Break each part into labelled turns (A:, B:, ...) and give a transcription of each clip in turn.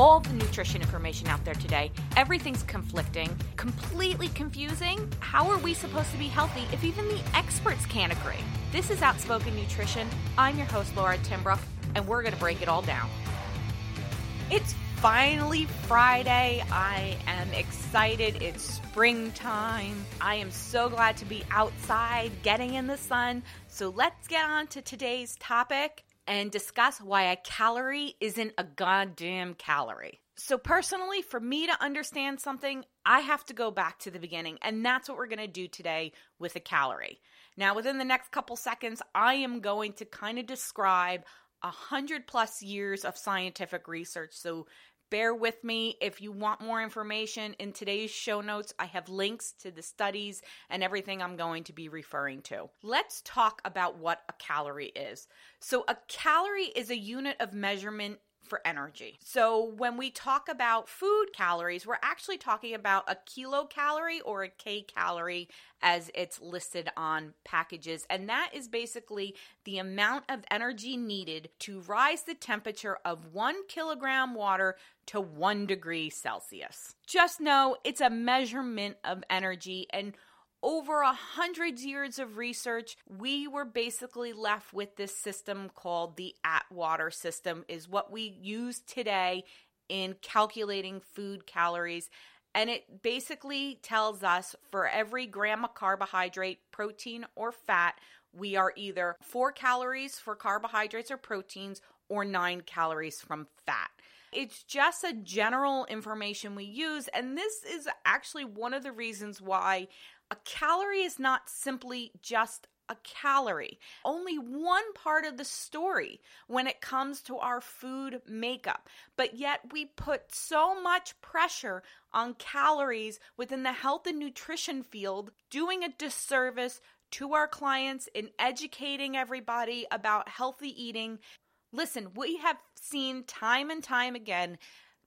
A: all the nutrition information out there today. Everything's conflicting, completely confusing. How are we supposed to be healthy if even the experts can't agree? This is Outspoken Nutrition. I'm your host, Laura Timbrook, and we're going to break it all down. It's finally Friday. I am excited. It's springtime. I am so glad to be outside, getting in the sun. So let's get on to today's topic and discuss why a calorie isn't a goddamn calorie. So, personally, for me to understand something, I have to go back to the beginning, and that's what we're going to do today with a calorie. Now, within the next couple seconds, I am going to kind of describe a hundred plus years of scientific research. So, bear with me. If you want more information in today's show notes, I have links to the studies and everything I'm going to be referring to. Let's talk about what a calorie is. So, a calorie is a unit of measurement for energy. So when we talk about food calories, we're actually talking about a kilocalorie or a K calorie as it's listed on packages. And that is basically the amount of energy needed to rise the temperature of one kilogram water to one degree Celsius. Just know it's a measurement of energy and over a hundred years of research, we were basically left with this system called the Atwater system, is what we use today in calculating food calories. And it basically tells us for every gram of carbohydrate, protein, or fat, we are either four calories for carbohydrates or proteins or nine calories from fat. It's just a general information we use. And this is actually one of the reasons why a calorie is not simply just a calorie. Only one part of the story when it comes to our food makeup. But yet we put so much pressure on calories within the health and nutrition field, doing a disservice to our clients in educating everybody about healthy eating. Listen, we have seen time and time again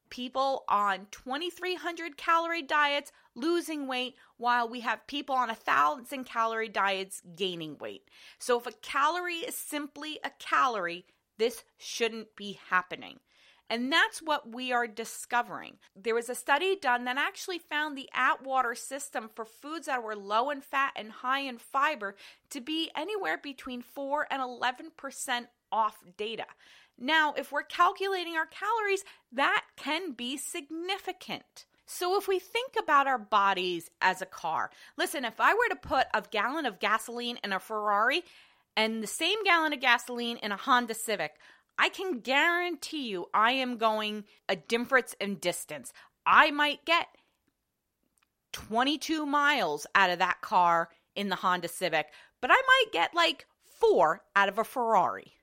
A: people on 2300 calorie diets losing weight while we have people on a thousand calorie diets gaining weight. So if a calorie is simply a calorie, this shouldn't be happening. And that's what we are discovering. There was a study done that actually found the Atwater system for foods that were low in fat and high in fiber to be anywhere between 4 and 11% off data. Now, if we're calculating our calories, that can be significant. So, if we think about our bodies as a car, listen, if I were to put a gallon of gasoline in a Ferrari and the same gallon of gasoline in a Honda Civic, I can guarantee you I am going a difference in distance. I might get 22 miles out of that car in the Honda Civic, but I might get like four out of a Ferrari.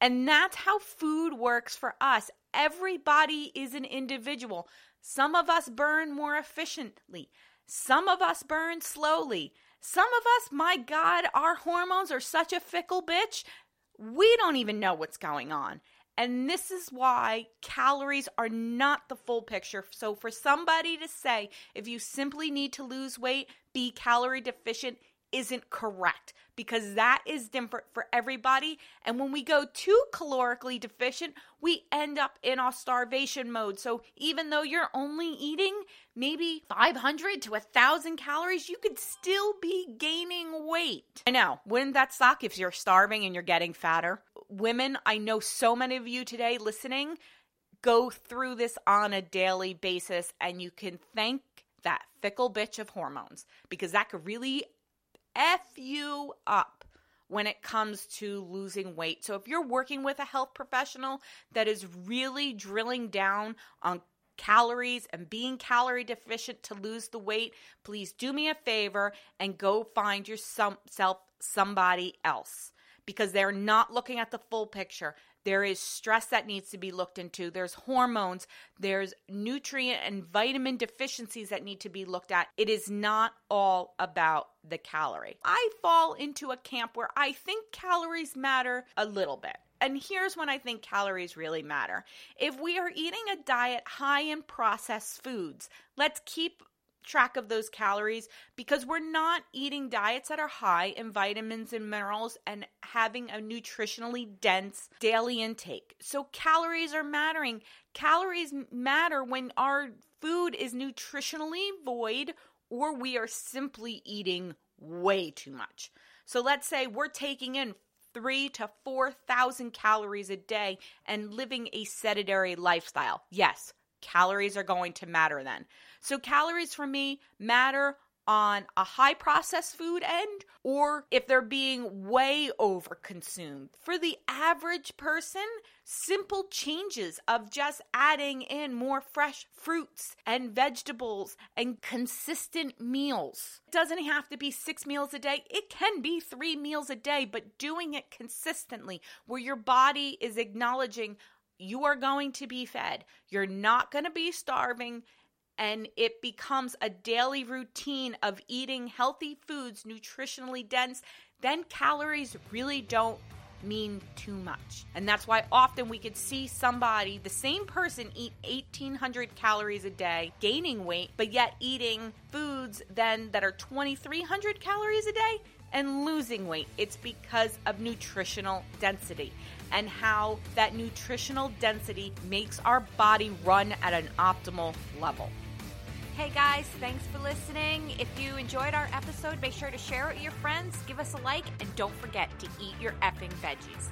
A: And that's how food works for us. Everybody is an individual. Some of us burn more efficiently, some of us burn slowly. Some of us, my God, our hormones are such a fickle bitch, we don't even know what's going on. And this is why calories are not the full picture. So, for somebody to say, if you simply need to lose weight, be calorie deficient, isn't correct because that is different for everybody. And when we go too calorically deficient, we end up in our starvation mode. So even though you're only eating maybe 500 to 1,000 calories, you could still be gaining weight. I know, wouldn't that suck if you're starving and you're getting fatter? Women, I know so many of you today listening go through this on a daily basis, and you can thank that fickle bitch of hormones because that could really F you up when it comes to losing weight. So if you're working with a health professional that is really drilling down on calories and being calorie deficient to lose the weight, please do me a favor and go find yourself somebody else because they're not looking at the full picture. There is stress that needs to be looked into. There's hormones. There's nutrient and vitamin deficiencies that need to be looked at. It is not all about the calorie. I fall into a camp where I think calories matter a little bit. And here's when I think calories really matter. If we are eating a diet high in processed foods, let's keep track of those calories because we're not eating diets that are high in vitamins and minerals and having a nutritionally dense daily intake. So calories are mattering. Calories matter when our food is nutritionally void or we are simply eating way too much. So let's say we're taking in three to 4,000 calories a day and living a sedentary lifestyle. Yes, calories are going to matter then. So, calories for me matter on a high processed food end or if they're being way over consumed. For the average person, simple changes of just adding in more fresh fruits and vegetables and consistent meals. It doesn't have to be six meals a day, it can be three meals a day, but doing it consistently where your body is acknowledging you are going to be fed, you're not going to be starving and it becomes a daily routine of eating healthy foods, nutritionally dense, then calories really don't mean too much. And that's why often we could see somebody, the same person, eat 1800 calories a day, gaining weight, but yet eating foods then that are 2300 calories a day and losing weight. It's because of nutritional density and how that nutritional density makes our body run at an optimal level. Hey guys, thanks for listening. If you enjoyed our episode, make sure to share it with your friends, give us a like, and don't forget to eat your effing veggies.